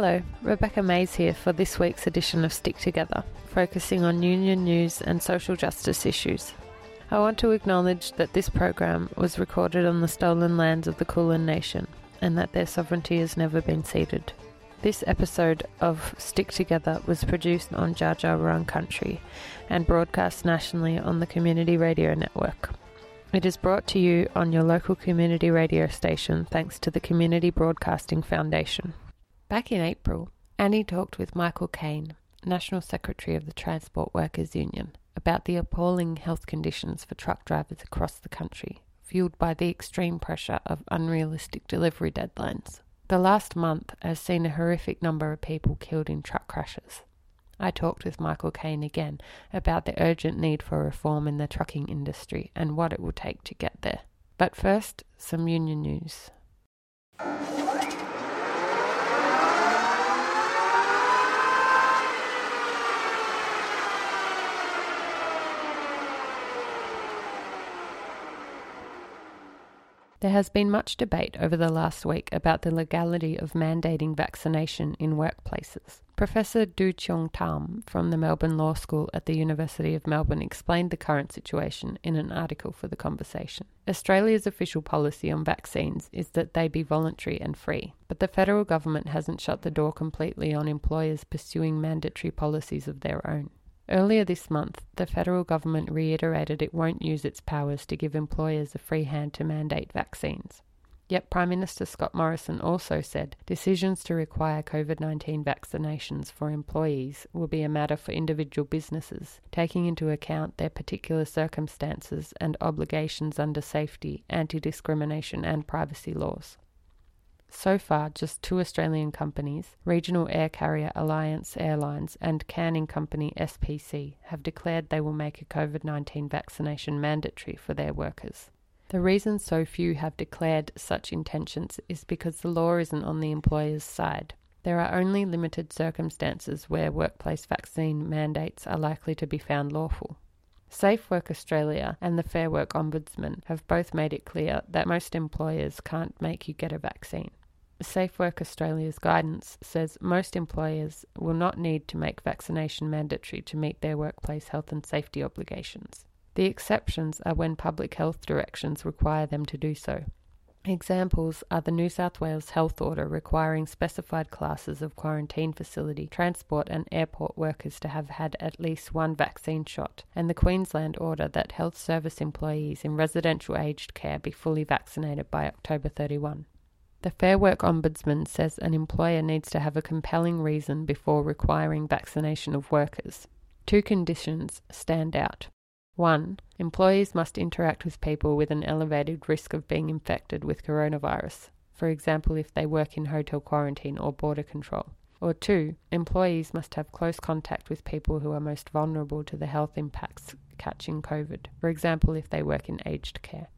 Hello, Rebecca Mays here for this week's edition of Stick Together, focusing on union news and social justice issues. I want to acknowledge that this program was recorded on the stolen lands of the Kulin Nation and that their sovereignty has never been ceded. This episode of Stick Together was produced on Wurrung country and broadcast nationally on the Community Radio Network. It is brought to you on your local community radio station thanks to the Community Broadcasting Foundation. Back in April, Annie talked with Michael Kaine, National Secretary of the Transport Workers Union, about the appalling health conditions for truck drivers across the country, fueled by the extreme pressure of unrealistic delivery deadlines. The last month has seen a horrific number of people killed in truck crashes. I talked with Michael Kaine again about the urgent need for reform in the trucking industry and what it will take to get there. But first, some union news. There has been much debate over the last week about the legality of mandating vaccination in workplaces. Professor Joo-Cheong Tham from the Melbourne Law School at the University of Melbourne explained the current situation in an article for The Conversation. Australia's official policy on vaccines is that they be voluntary and free, but the federal government hasn't shut the door completely on employers pursuing mandatory policies of their own. Earlier this month, the federal government reiterated it won't use its powers to give employers a free hand to mandate vaccines. Yet Prime Minister Scott Morrison also said decisions to require COVID 19 vaccinations for employees will be a matter for individual businesses, taking into account their particular circumstances and obligations under safety, anti discrimination, and privacy laws. So far, just two Australian companies, Regional Air Carrier Alliance Airlines and canning company SPC, have declared they will make a COVID 19 vaccination mandatory for their workers. The reason so few have declared such intentions is because the law isn't on the employer's side. There are only limited circumstances where workplace vaccine mandates are likely to be found lawful. Safe Work Australia and the Fair Work Ombudsman have both made it clear that most employers can't make you get a vaccine. Safe Work Australia's guidance says most employers will not need to make vaccination mandatory to meet their workplace health and safety obligations. The exceptions are when public health directions require them to do so. Examples are the New South Wales Health Order requiring specified classes of quarantine facility, transport, and airport workers to have had at least one vaccine shot, and the Queensland order that health service employees in residential aged care be fully vaccinated by October 31. The Fair Work Ombudsman says an employer needs to have a compelling reason before requiring vaccination of workers. Two conditions stand out. 1. Employees must interact with people with an elevated risk of being infected with coronavirus, for example, if they work in hotel quarantine or border control. Or 2. Employees must have close contact with people who are most vulnerable to the health impacts catching COVID, for example, if they work in aged care.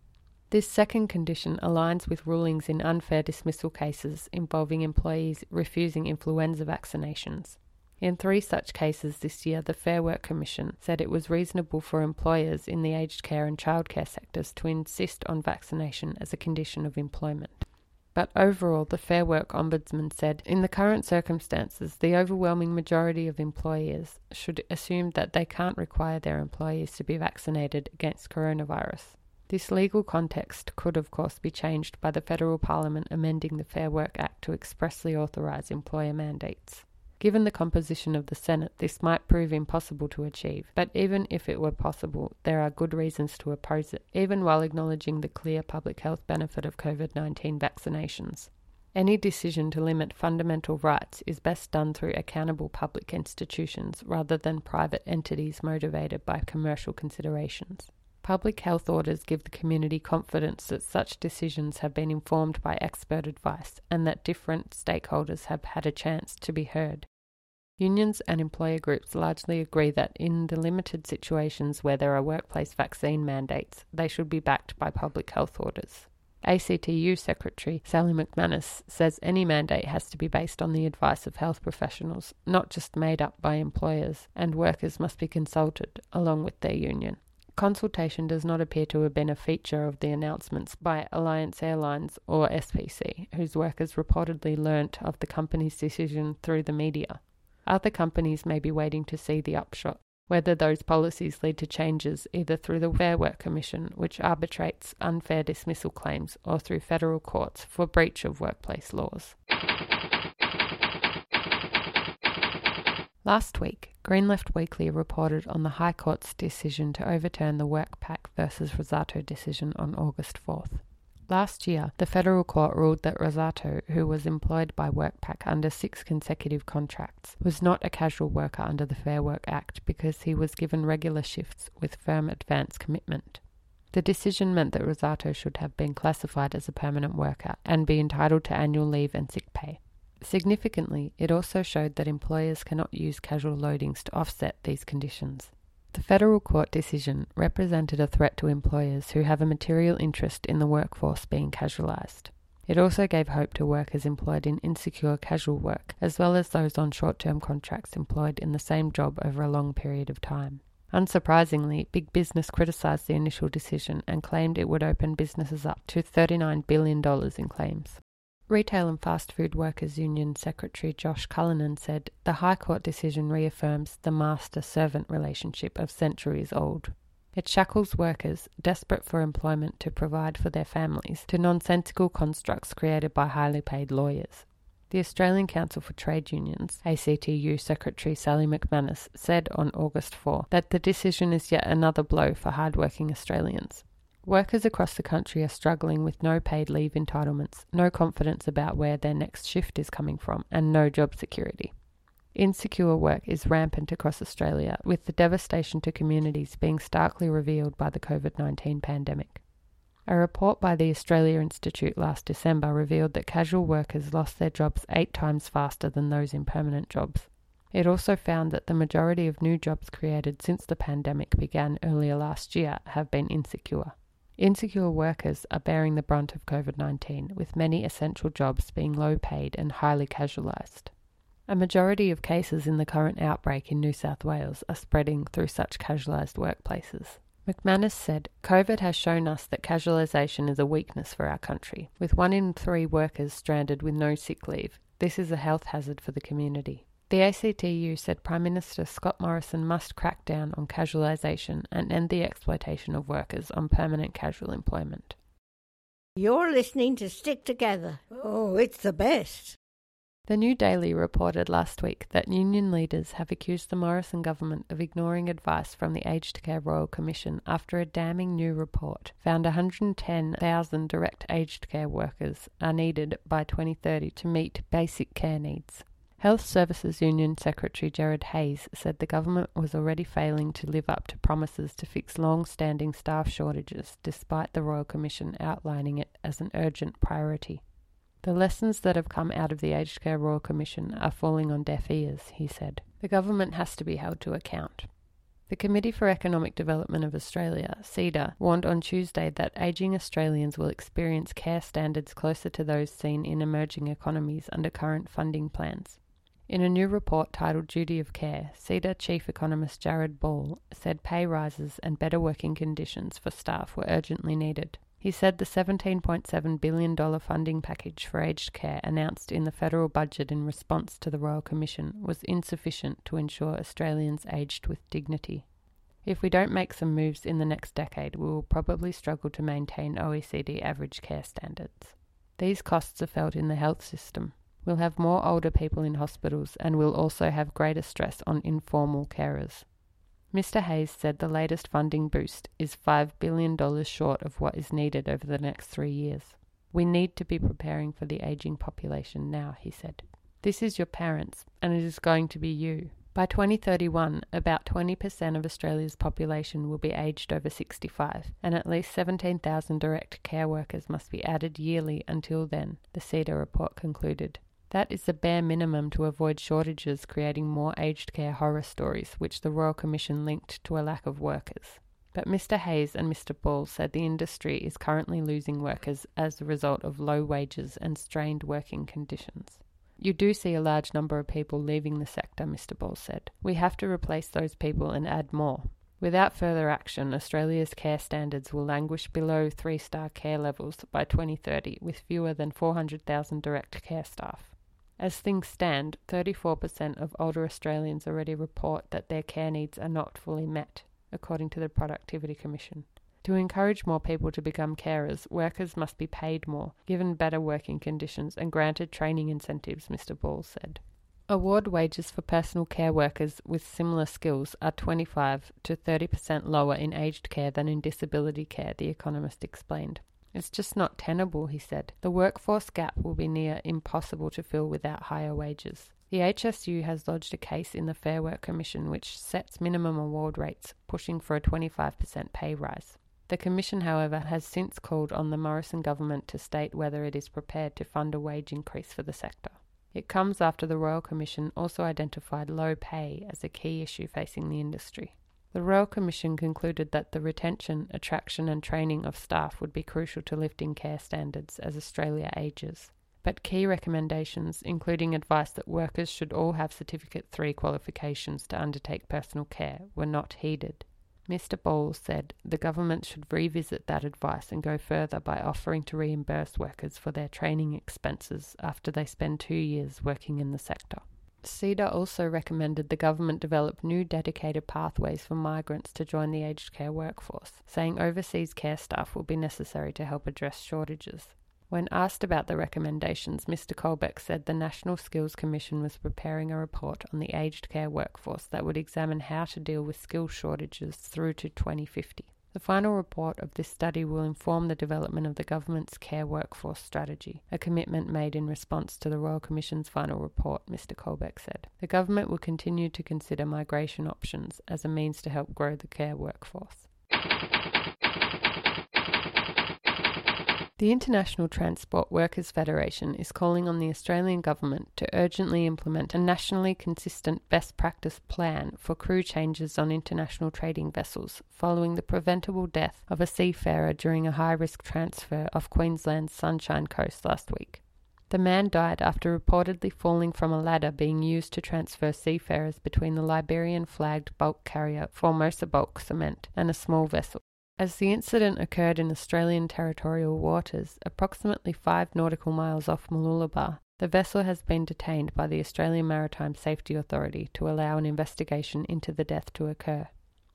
This second condition aligns with rulings in unfair dismissal cases involving employees refusing influenza vaccinations. In three such cases this year, the Fair Work Commission said it was reasonable for employers in the aged care and childcare sectors to insist on vaccination as a condition of employment. But overall, the Fair Work Ombudsman said in the current circumstances, the overwhelming majority of employers should assume that they can't require their employees to be vaccinated against coronavirus. This legal context could, of course, be changed by the Federal Parliament amending the Fair Work Act to expressly authorise employer mandates. Given the composition of the Senate, this might prove impossible to achieve, but even if it were possible, there are good reasons to oppose it, even while acknowledging the clear public health benefit of COVID 19 vaccinations. Any decision to limit fundamental rights is best done through accountable public institutions rather than private entities motivated by commercial considerations. Public health orders give the community confidence that such decisions have been informed by expert advice and that different stakeholders have had a chance to be heard. Unions and employer groups largely agree that in the limited situations where there are workplace vaccine mandates, they should be backed by public health orders. ACTU Secretary Sally McManus says any mandate has to be based on the advice of health professionals, not just made up by employers, and workers must be consulted along with their union. Consultation does not appear to have been a feature of the announcements by Alliance Airlines or SPC, whose workers reportedly learnt of the company's decision through the media. Other companies may be waiting to see the upshot, whether those policies lead to changes either through the Fair Work Commission, which arbitrates unfair dismissal claims, or through federal courts for breach of workplace laws. Last week, Green Left Weekly reported on the High Court's decision to overturn the WorkPac versus Rossato decision on August 4th. Last year, the federal court ruled that Rossato, who was employed by WorkPac under six consecutive contracts, was not a casual worker under the Fair Work Act because he was given regular shifts with firm advance commitment. The decision meant that Rossato should have been classified as a permanent worker and be entitled to annual leave and sick pay. Significantly, it also showed that employers cannot use casual loadings to offset these conditions. The federal court decision represented a threat to employers who have a material interest in the workforce being casualised. It also gave hope to workers employed in insecure casual work, as well as those on short term contracts employed in the same job over a long period of time. Unsurprisingly, big business criticised the initial decision and claimed it would open businesses up to $39 billion in claims. Retail and Fast Food Workers Union Secretary Josh Cullinan said the High Court decision reaffirms the master servant relationship of centuries old. It shackles workers, desperate for employment to provide for their families, to nonsensical constructs created by highly paid lawyers. The Australian Council for Trade Unions, ACTU Secretary Sally McManus, said on August 4 that the decision is yet another blow for hardworking Australians. Workers across the country are struggling with no paid leave entitlements, no confidence about where their next shift is coming from, and no job security. Insecure work is rampant across Australia, with the devastation to communities being starkly revealed by the COVID 19 pandemic. A report by the Australia Institute last December revealed that casual workers lost their jobs eight times faster than those in permanent jobs. It also found that the majority of new jobs created since the pandemic began earlier last year have been insecure. Insecure workers are bearing the brunt of COVID 19, with many essential jobs being low paid and highly casualised. A majority of cases in the current outbreak in New South Wales are spreading through such casualised workplaces. McManus said, COVID has shown us that casualisation is a weakness for our country. With one in three workers stranded with no sick leave, this is a health hazard for the community. The ACTU said Prime Minister Scott Morrison must crack down on casualisation and end the exploitation of workers on permanent casual employment. You're listening to Stick Together. Oh, it's the best. The New Daily reported last week that union leaders have accused the Morrison government of ignoring advice from the Aged Care Royal Commission after a damning new report found 110,000 direct aged care workers are needed by 2030 to meet basic care needs. Health Services Union Secretary Gerard Hayes said the government was already failing to live up to promises to fix long standing staff shortages, despite the Royal Commission outlining it as an urgent priority. The lessons that have come out of the Aged Care Royal Commission are falling on deaf ears, he said. The government has to be held to account. The Committee for Economic Development of Australia, CEDA, warned on Tuesday that ageing Australians will experience care standards closer to those seen in emerging economies under current funding plans. In a new report titled Duty of Care, CEDA chief economist Jarrod Ball said pay rises and better working conditions for staff were urgently needed. He said the $17.7 billion funding package for aged care announced in the federal budget in response to the Royal Commission was insufficient to ensure Australians aged with dignity. If we don't make some moves in the next decade, we will probably struggle to maintain OECD average care standards. These costs are felt in the health system, We'll have more older people in hospitals and we'll also have greater stress on informal carers. Mr. Hayes said the latest funding boost is $5 billion short of what is needed over the next three years. We need to be preparing for the ageing population now, he said. This is your parents, and it is going to be you. By 2031, about 20% of Australia's population will be aged over 65, and at least 17,000 direct care workers must be added yearly until then, the CEDA report concluded. That is the bare minimum to avoid shortages creating more aged care horror stories, which the Royal Commission linked to a lack of workers. But Mr. Hayes and Mr. Ball said the industry is currently losing workers as a result of low wages and strained working conditions. You do see a large number of people leaving the sector, Mr. Ball said. We have to replace those people and add more. Without further action, Australia's care standards will languish below three star care levels by 2030, with fewer than 400,000 direct care staff. As things stand, 34% of older Australians already report that their care needs are not fully met, according to the Productivity Commission. To encourage more people to become carers, workers must be paid more, given better working conditions, and granted training incentives, Mr. Ball said. Award wages for personal care workers with similar skills are 25 to 30% lower in aged care than in disability care, the economist explained. It's just not tenable, he said. The workforce gap will be near impossible to fill without higher wages. The HSU has lodged a case in the Fair Work Commission which sets minimum award rates, pushing for a 25% pay rise. The Commission, however, has since called on the Morrison government to state whether it is prepared to fund a wage increase for the sector. It comes after the Royal Commission also identified low pay as a key issue facing the industry. The Royal Commission concluded that the retention, attraction, and training of staff would be crucial to lifting care standards as Australia ages. But key recommendations, including advice that workers should all have Certificate 3 qualifications to undertake personal care, were not heeded. Mr. Ball said the government should revisit that advice and go further by offering to reimburse workers for their training expenses after they spend two years working in the sector. CEDA also recommended the government develop new dedicated pathways for migrants to join the aged care workforce, saying overseas care staff will be necessary to help address shortages. When asked about the recommendations, Mr. Colbeck said the National Skills Commission was preparing a report on the aged care workforce that would examine how to deal with skill shortages through to 2050. The final report of this study will inform the development of the government's care workforce strategy, a commitment made in response to the Royal Commission's final report, Mr. Colbeck said. The government will continue to consider migration options as a means to help grow the care workforce. The International Transport Workers Federation is calling on the Australian Government to urgently implement a nationally consistent best practice plan for crew changes on international trading vessels following the preventable death of a seafarer during a high risk transfer off Queensland's Sunshine Coast last week. The man died after reportedly falling from a ladder being used to transfer seafarers between the Liberian flagged bulk carrier Formosa Bulk Cement and a small vessel. As the incident occurred in Australian territorial waters, approximately five nautical miles off Mooloolaba, the vessel has been detained by the Australian Maritime Safety Authority to allow an investigation into the death to occur.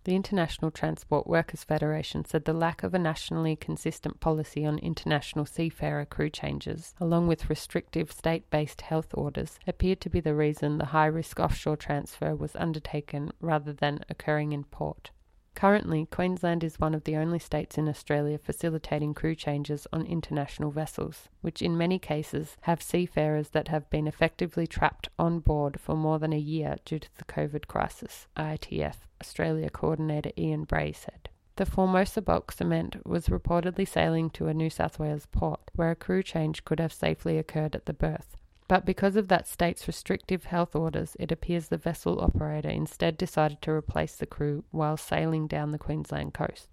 The International Transport Workers Federation said the lack of a nationally consistent policy on international seafarer crew changes, along with restrictive state based health orders, appeared to be the reason the high risk offshore transfer was undertaken rather than occurring in port. Currently, Queensland is one of the only states in Australia facilitating crew changes on international vessels, which in many cases have seafarers that have been effectively trapped on board for more than a year due to the COVID crisis, ITF Australia coordinator Ian Bray said. The Formosa bulk cement was reportedly sailing to a New South Wales port, where a crew change could have safely occurred at the berth, but because of that state's restrictive health orders, it appears the vessel operator instead decided to replace the crew while sailing down the Queensland coast.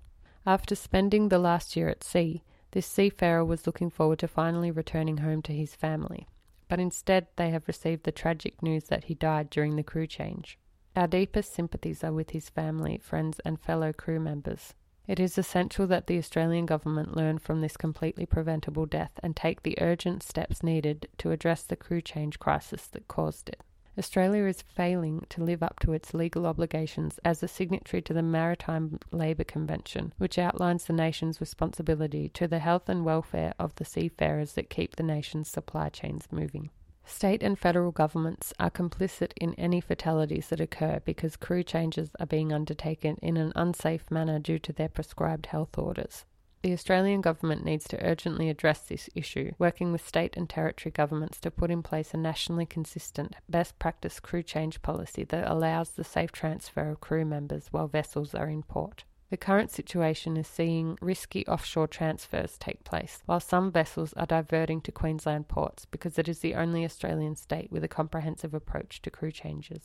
After spending the last year at sea, this seafarer was looking forward to finally returning home to his family, but instead they have received the tragic news that he died during the crew change. Our deepest sympathies are with his family, friends, and fellow crew members. It is essential that the Australian Government learn from this completely preventable death and take the urgent steps needed to address the crew change crisis that caused it. Australia is failing to live up to its legal obligations as a signatory to the Maritime Labour Convention, which outlines the nation's responsibility to the health and welfare of the seafarers that keep the nation's supply chains moving. State and federal governments are complicit in any fatalities that occur because crew changes are being undertaken in an unsafe manner due to their prescribed health orders. The Australian government needs to urgently address this issue, working with state and territory governments to put in place a nationally consistent best practice crew change policy that allows the safe transfer of crew members while vessels are in port. The current situation is seeing risky offshore transfers take place, while some vessels are diverting to Queensland ports because it is the only Australian state with a comprehensive approach to crew changes.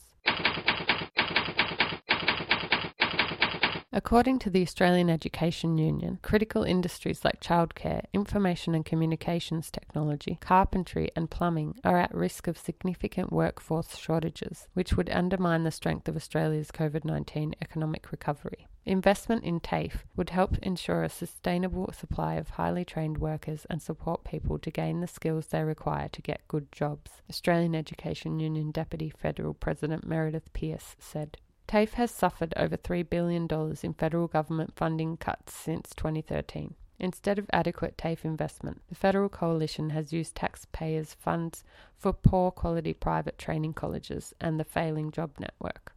According to the Australian Education Union, critical industries like childcare, information and communications technology, carpentry, and plumbing are at risk of significant workforce shortages, which would undermine the strength of Australia's COVID 19 economic recovery. Investment in TAFE would help ensure a sustainable supply of highly trained workers and support people to gain the skills they require to get good jobs, Australian Education Union Deputy Federal President Meredith Peace said. TAFE has suffered over $3 billion in federal government funding cuts since 2013. Instead of adequate TAFE investment, the Federal Coalition has used taxpayers' funds for poor quality private training colleges and the failing job network.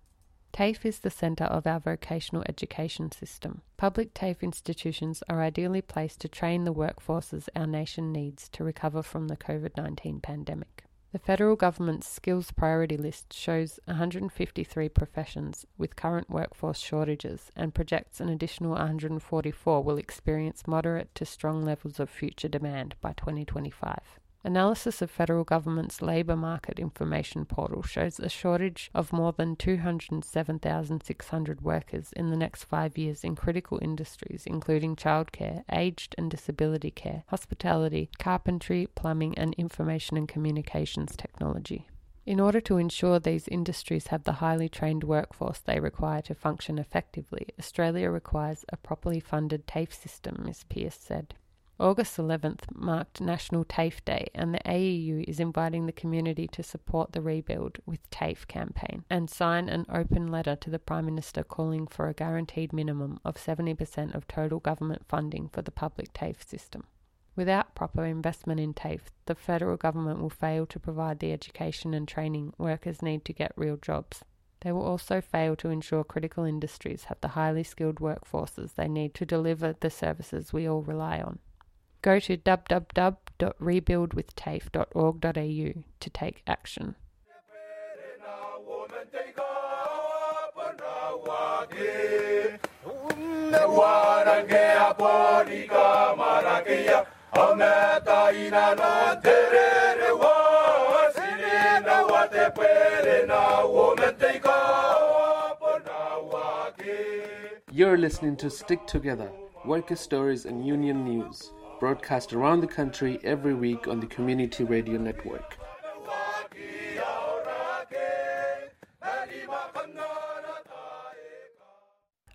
TAFE is the centre of our vocational education system. Public TAFE institutions are ideally placed to train the workforces our nation needs to recover from the COVID 19 pandemic. The federal government's skills priority list shows 153 professions with current workforce shortages and projects an additional 144 will experience moderate to strong levels of future demand by 2025. Analysis of federal government's labour market information portal shows a shortage of more than 207,600 workers in the next five years in critical industries, including childcare, aged and disability care, hospitality, carpentry, plumbing, and information and communications technology. In order to ensure these industries have the highly trained workforce they require to function effectively, Australia requires a properly funded TAFE system, Ms. Peace said. August 11th marked National TAFE Day, and the AEU is inviting the community to support the Rebuild with TAFE campaign and sign an open letter to the Prime Minister calling for a guaranteed minimum of 70% of total government funding for the public TAFE system. Without proper investment in TAFE, the federal government will fail to provide the education and training workers need to get real jobs. They will also fail to ensure critical industries have the highly skilled workforces they need to deliver the services we all rely on. Go to www.rebuildwithtafe.org.au to take action. You're listening to Stick Together, Worker Stories and Union News broadcast around the country every week on the Community Radio Network.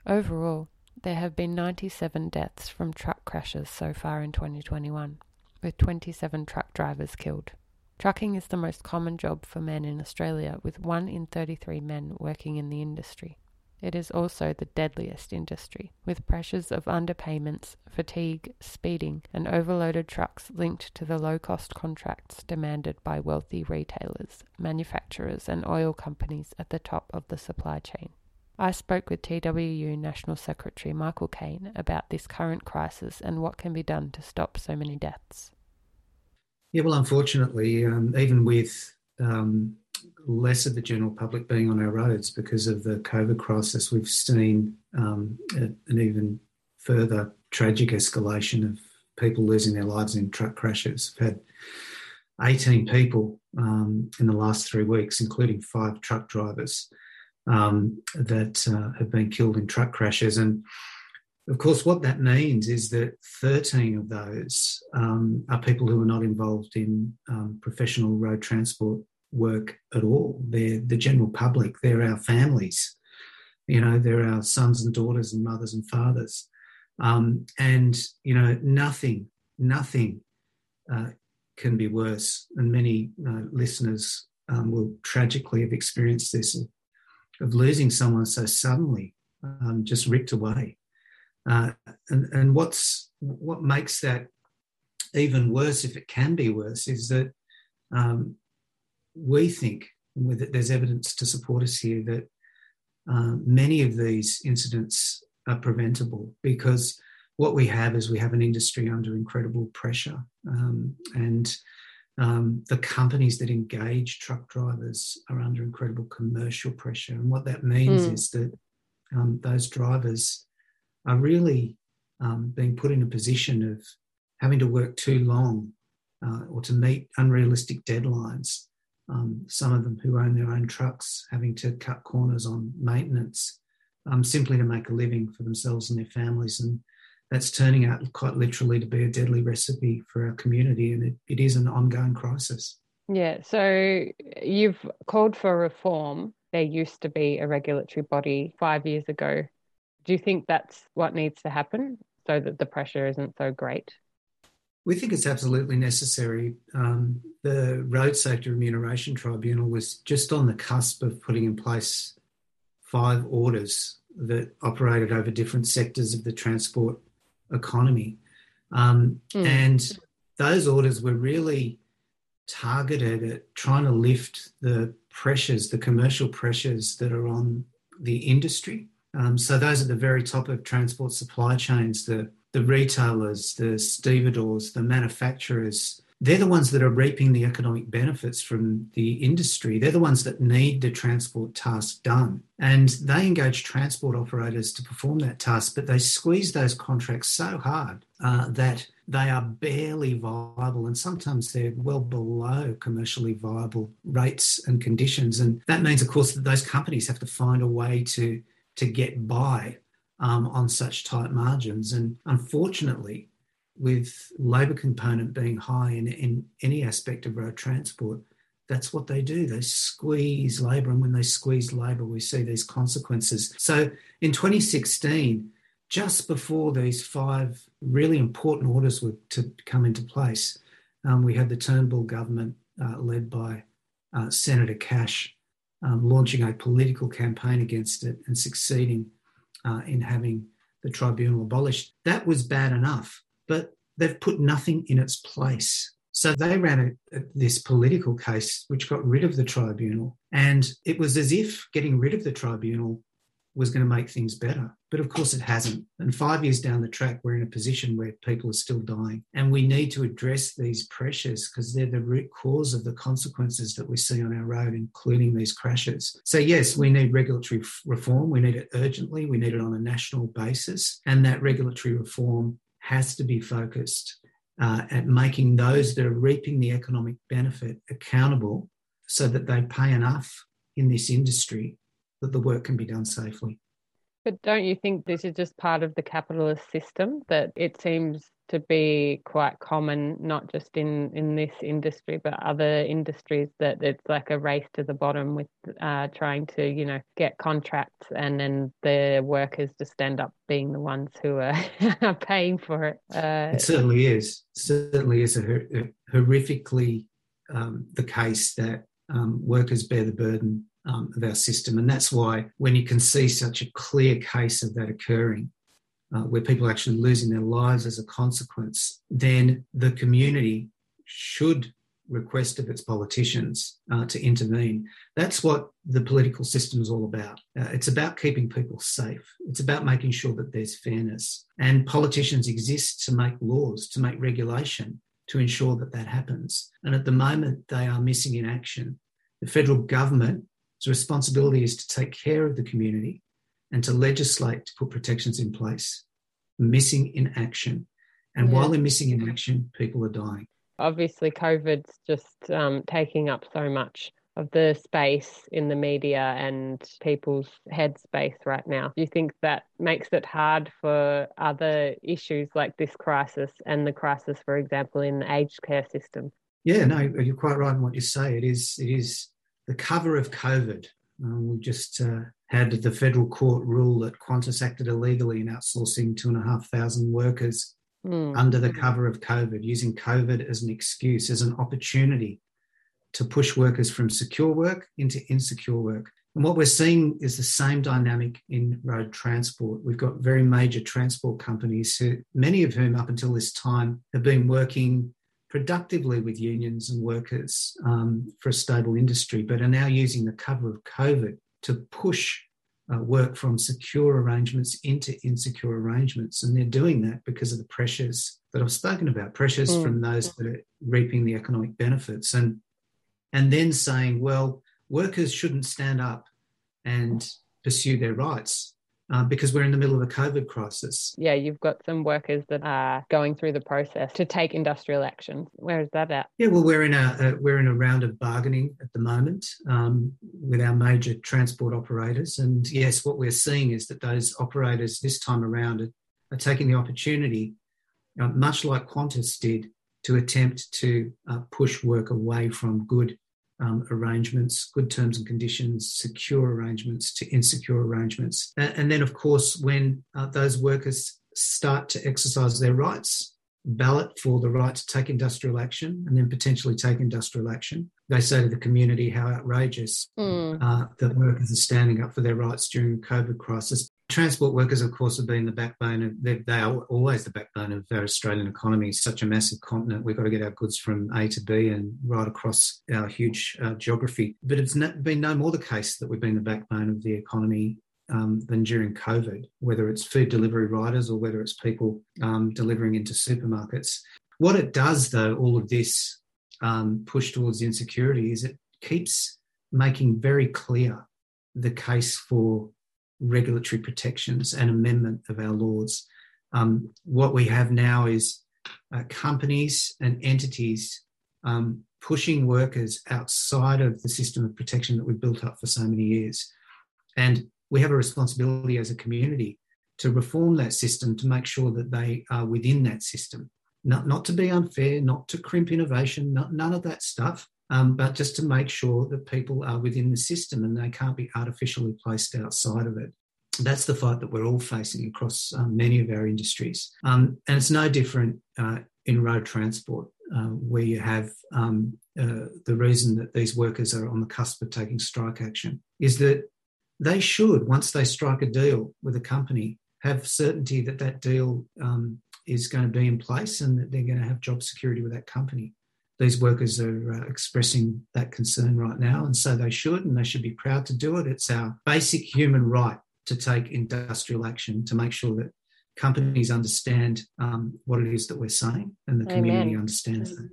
Overall, there have been 97 deaths from truck crashes so far in 2021, with 27 truck drivers killed. Trucking is the most common job for men in Australia, with 1 in 33 men working in the industry. It is also the deadliest industry, with pressures of underpayments, fatigue, speeding, and overloaded trucks linked to the low cost contracts demanded by wealthy retailers, manufacturers, and oil companies at the top of the supply chain. I spoke with TWU National Secretary Michael Kaine about this current crisis and what can be done to stop so many deaths. Yeah, well, unfortunately, um, even with um, less of the general public being on our roads because of the COVID crisis. We've seen um, an even further tragic escalation of people losing their lives in truck crashes. We've had 18 people um, in the last three weeks, including five truck drivers um, that uh, have been killed in truck crashes. And of course, what that means is that 13 of those um, are people who are not involved in um, professional road transport work at all. They're the general public, they're our families, you know, they're our sons and daughters and mothers and fathers. Um, and, you know, nothing, nothing uh, can be worse. And many uh, listeners um, will tragically have experienced this of, of losing someone so suddenly, um, just ripped away. Uh, and, and what's what makes that even worse, if it can be worse, is that um, we think, and there's evidence to support us here, that uh, many of these incidents are preventable because what we have is we have an industry under incredible pressure. Um, and um, the companies that engage truck drivers are under incredible commercial pressure. And what that means mm. is that um, those drivers are really um, being put in a position of having to work too long uh, or to meet unrealistic deadlines um, some of them who own their own trucks having to cut corners on maintenance um, simply to make a living for themselves and their families. And that's turning out quite literally to be a deadly recipe for our community. And it, it is an ongoing crisis. Yeah. So you've called for reform. There used to be a regulatory body five years ago Do you think that's what needs to happen so that the pressure isn't so great? We think it's absolutely necessary. Um, the Road Safety Remuneration Tribunal was just on the cusp of putting in place five orders that operated over different sectors of the transport economy. Um, mm. And those orders were really targeted at trying to lift the pressures, the commercial pressures that are on the industry. Um, so those at the very top of transport supply chains, the the retailers, the stevedores, the manufacturers, they're the ones that are reaping the economic benefits from the industry. They're the ones that need the transport task done. And they engage transport operators to perform that task, but they squeeze those contracts so hard uh, that they are barely viable and sometimes they're well below commercially viable rates and conditions. And that means, of course, that those companies have to find a way to, to get by um, on such tight margins. And unfortunately, with labour component being high in, in any aspect of road transport, that's what they do. They squeeze labour, and when they squeeze labour, we see these consequences. So in 2016, just before these five really important orders were to come into place, um, we had the Turnbull government uh, led by uh, Senator Cash um, launching a political campaign against it and succeeding uh, in having the tribunal abolished. That was bad enough, but they've put nothing in its place. So they ran a, a, this political case which got rid of the tribunal. And it was as if getting rid of the tribunal was going to make things better. But of course, it hasn't. And five years down the track, we're in a position where people are still dying. And we need to address these pressures because they're the root cause of the consequences that we see on our road, including these crashes. So, yes, we need regulatory reform. We need it urgently. We need it on a national basis. And that regulatory reform has to be focused uh, at making those that are reaping the economic benefit accountable so that they pay enough in this industry that the work can be done safely. But don't you think this is just part of the capitalist system that it seems to be quite common, not just in, in this industry, but other industries that it's like a race to the bottom with uh, trying to, you know, get contracts and then the workers just end up being the ones who are, paying for it. Uh, it certainly is. Certainly is a, a horrifically um, the case that um, workers bear the burden um, of our system. And that's why when you can see such a clear case of that occurring, uh, where people are actually losing their lives as a consequence, then the community should request of its politicians uh, to intervene. That's what the political system is all about. Uh, it's about keeping people safe. It's about making sure that there's fairness. And politicians exist to make laws, to make regulation, to ensure that that happens. And at the moment, they are missing in action. The federal government its responsibility is to take care of the community and to legislate to put protections in place. Missing in action. And yeah. while they're missing in action, people are dying. Obviously, COVID's just um, taking up so much of the space in the media and people's headspace right now. Do you think that makes it hard for other issues like this crisis and the crisis, for example, in the aged care system? Yeah, no, you're quite right in what you say. It is, it is the cover of COVID. Um, we just uh, had the federal court rule that Qantas acted illegally in outsourcing two and a half thousand workers mm. under the cover of COVID, using COVID as an excuse, as an opportunity to push workers from secure work into insecure work. And what we're seeing is the same dynamic in road transport. We've got very major transport companies, who, many of whom up until this time have been working productively with unions and workers um, for a stable industry, but are now using the cover of COVID to push uh, work from secure arrangements into insecure arrangements. And they're doing that because of the pressures that I've spoken about, pressures mm. from those that are reaping the economic benefits. And, and then saying, well, workers shouldn't stand up and pursue their rights uh, because we're in the middle of a COVID crisis. Yeah, you've got some workers that are going through the process to take industrial action. Where is that at? Yeah, well, we're in a, a we're in a round of bargaining at the moment um, with our major transport operators, and yes, what we're seeing is that those operators this time around are, are taking the opportunity, uh, much like Qantas did, to attempt to uh, push work away from good um, arrangements, good terms and conditions, secure arrangements to insecure arrangements. And, and then, of course, when uh, those workers start to exercise their rights, ballot for the right to take industrial action and then potentially take industrial action. They say to the community how outrageous mm. uh, that workers are standing up for their rights during the COVID crisis. Transport workers, of course, have been the backbone of, they, they are always the backbone of our Australian economy. It's such a massive continent. We've got to get our goods from A to B and right across our huge uh, geography. But it's not, been no more the case that we've been the backbone of the economy um, than during COVID, whether it's food delivery riders or whether it's people um, delivering into supermarkets. What it does, though, all of this um, push towards insecurity is it keeps making very clear the case for regulatory protections and amendment of our laws. Um, what we have now is uh, companies and entities um, pushing workers outside of the system of protection that we've built up for so many years. And we have a responsibility as a community to reform that system to make sure that they are within that system. Not, not to be unfair, not to crimp innovation, not, none of that stuff, um, but just to make sure that people are within the system and they can't be artificially placed outside of it. That's the fight that we're all facing across um, many of our industries. Um, and it's no different uh, in road transport, uh, where you have um, uh, the reason that these workers are on the cusp of taking strike action is that they should, once they strike a deal with a company, have certainty that that deal um, is going to be in place and that they're going to have job security with that company. These workers are uh, expressing that concern right now, and so they should, and they should be proud to do it. It's our basic human right to take industrial action to make sure that companies understand um, what it is that we're saying and the Amen. community understands that.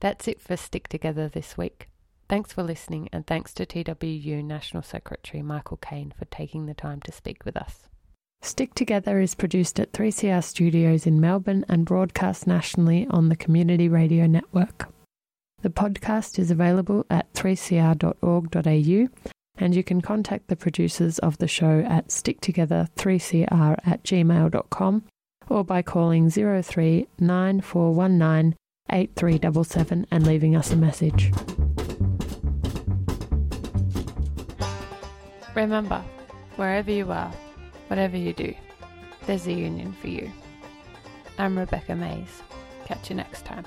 That's it for Stick Together this week. Thanks for listening, and thanks to TWU National Secretary Michael Kaine for taking the time to speak with us. Stick Together is produced at 3CR Studios in Melbourne and broadcast nationally on the Community Radio Network. The podcast is available at 3cr.org.au and you can contact the producers of the show at sticktogether3cr at gmail.com or by calling 03 9419 8377 and leaving us a message. Remember, wherever you are, whatever you do, there's a union for you. I'm Rebecca Mays. Catch you next time.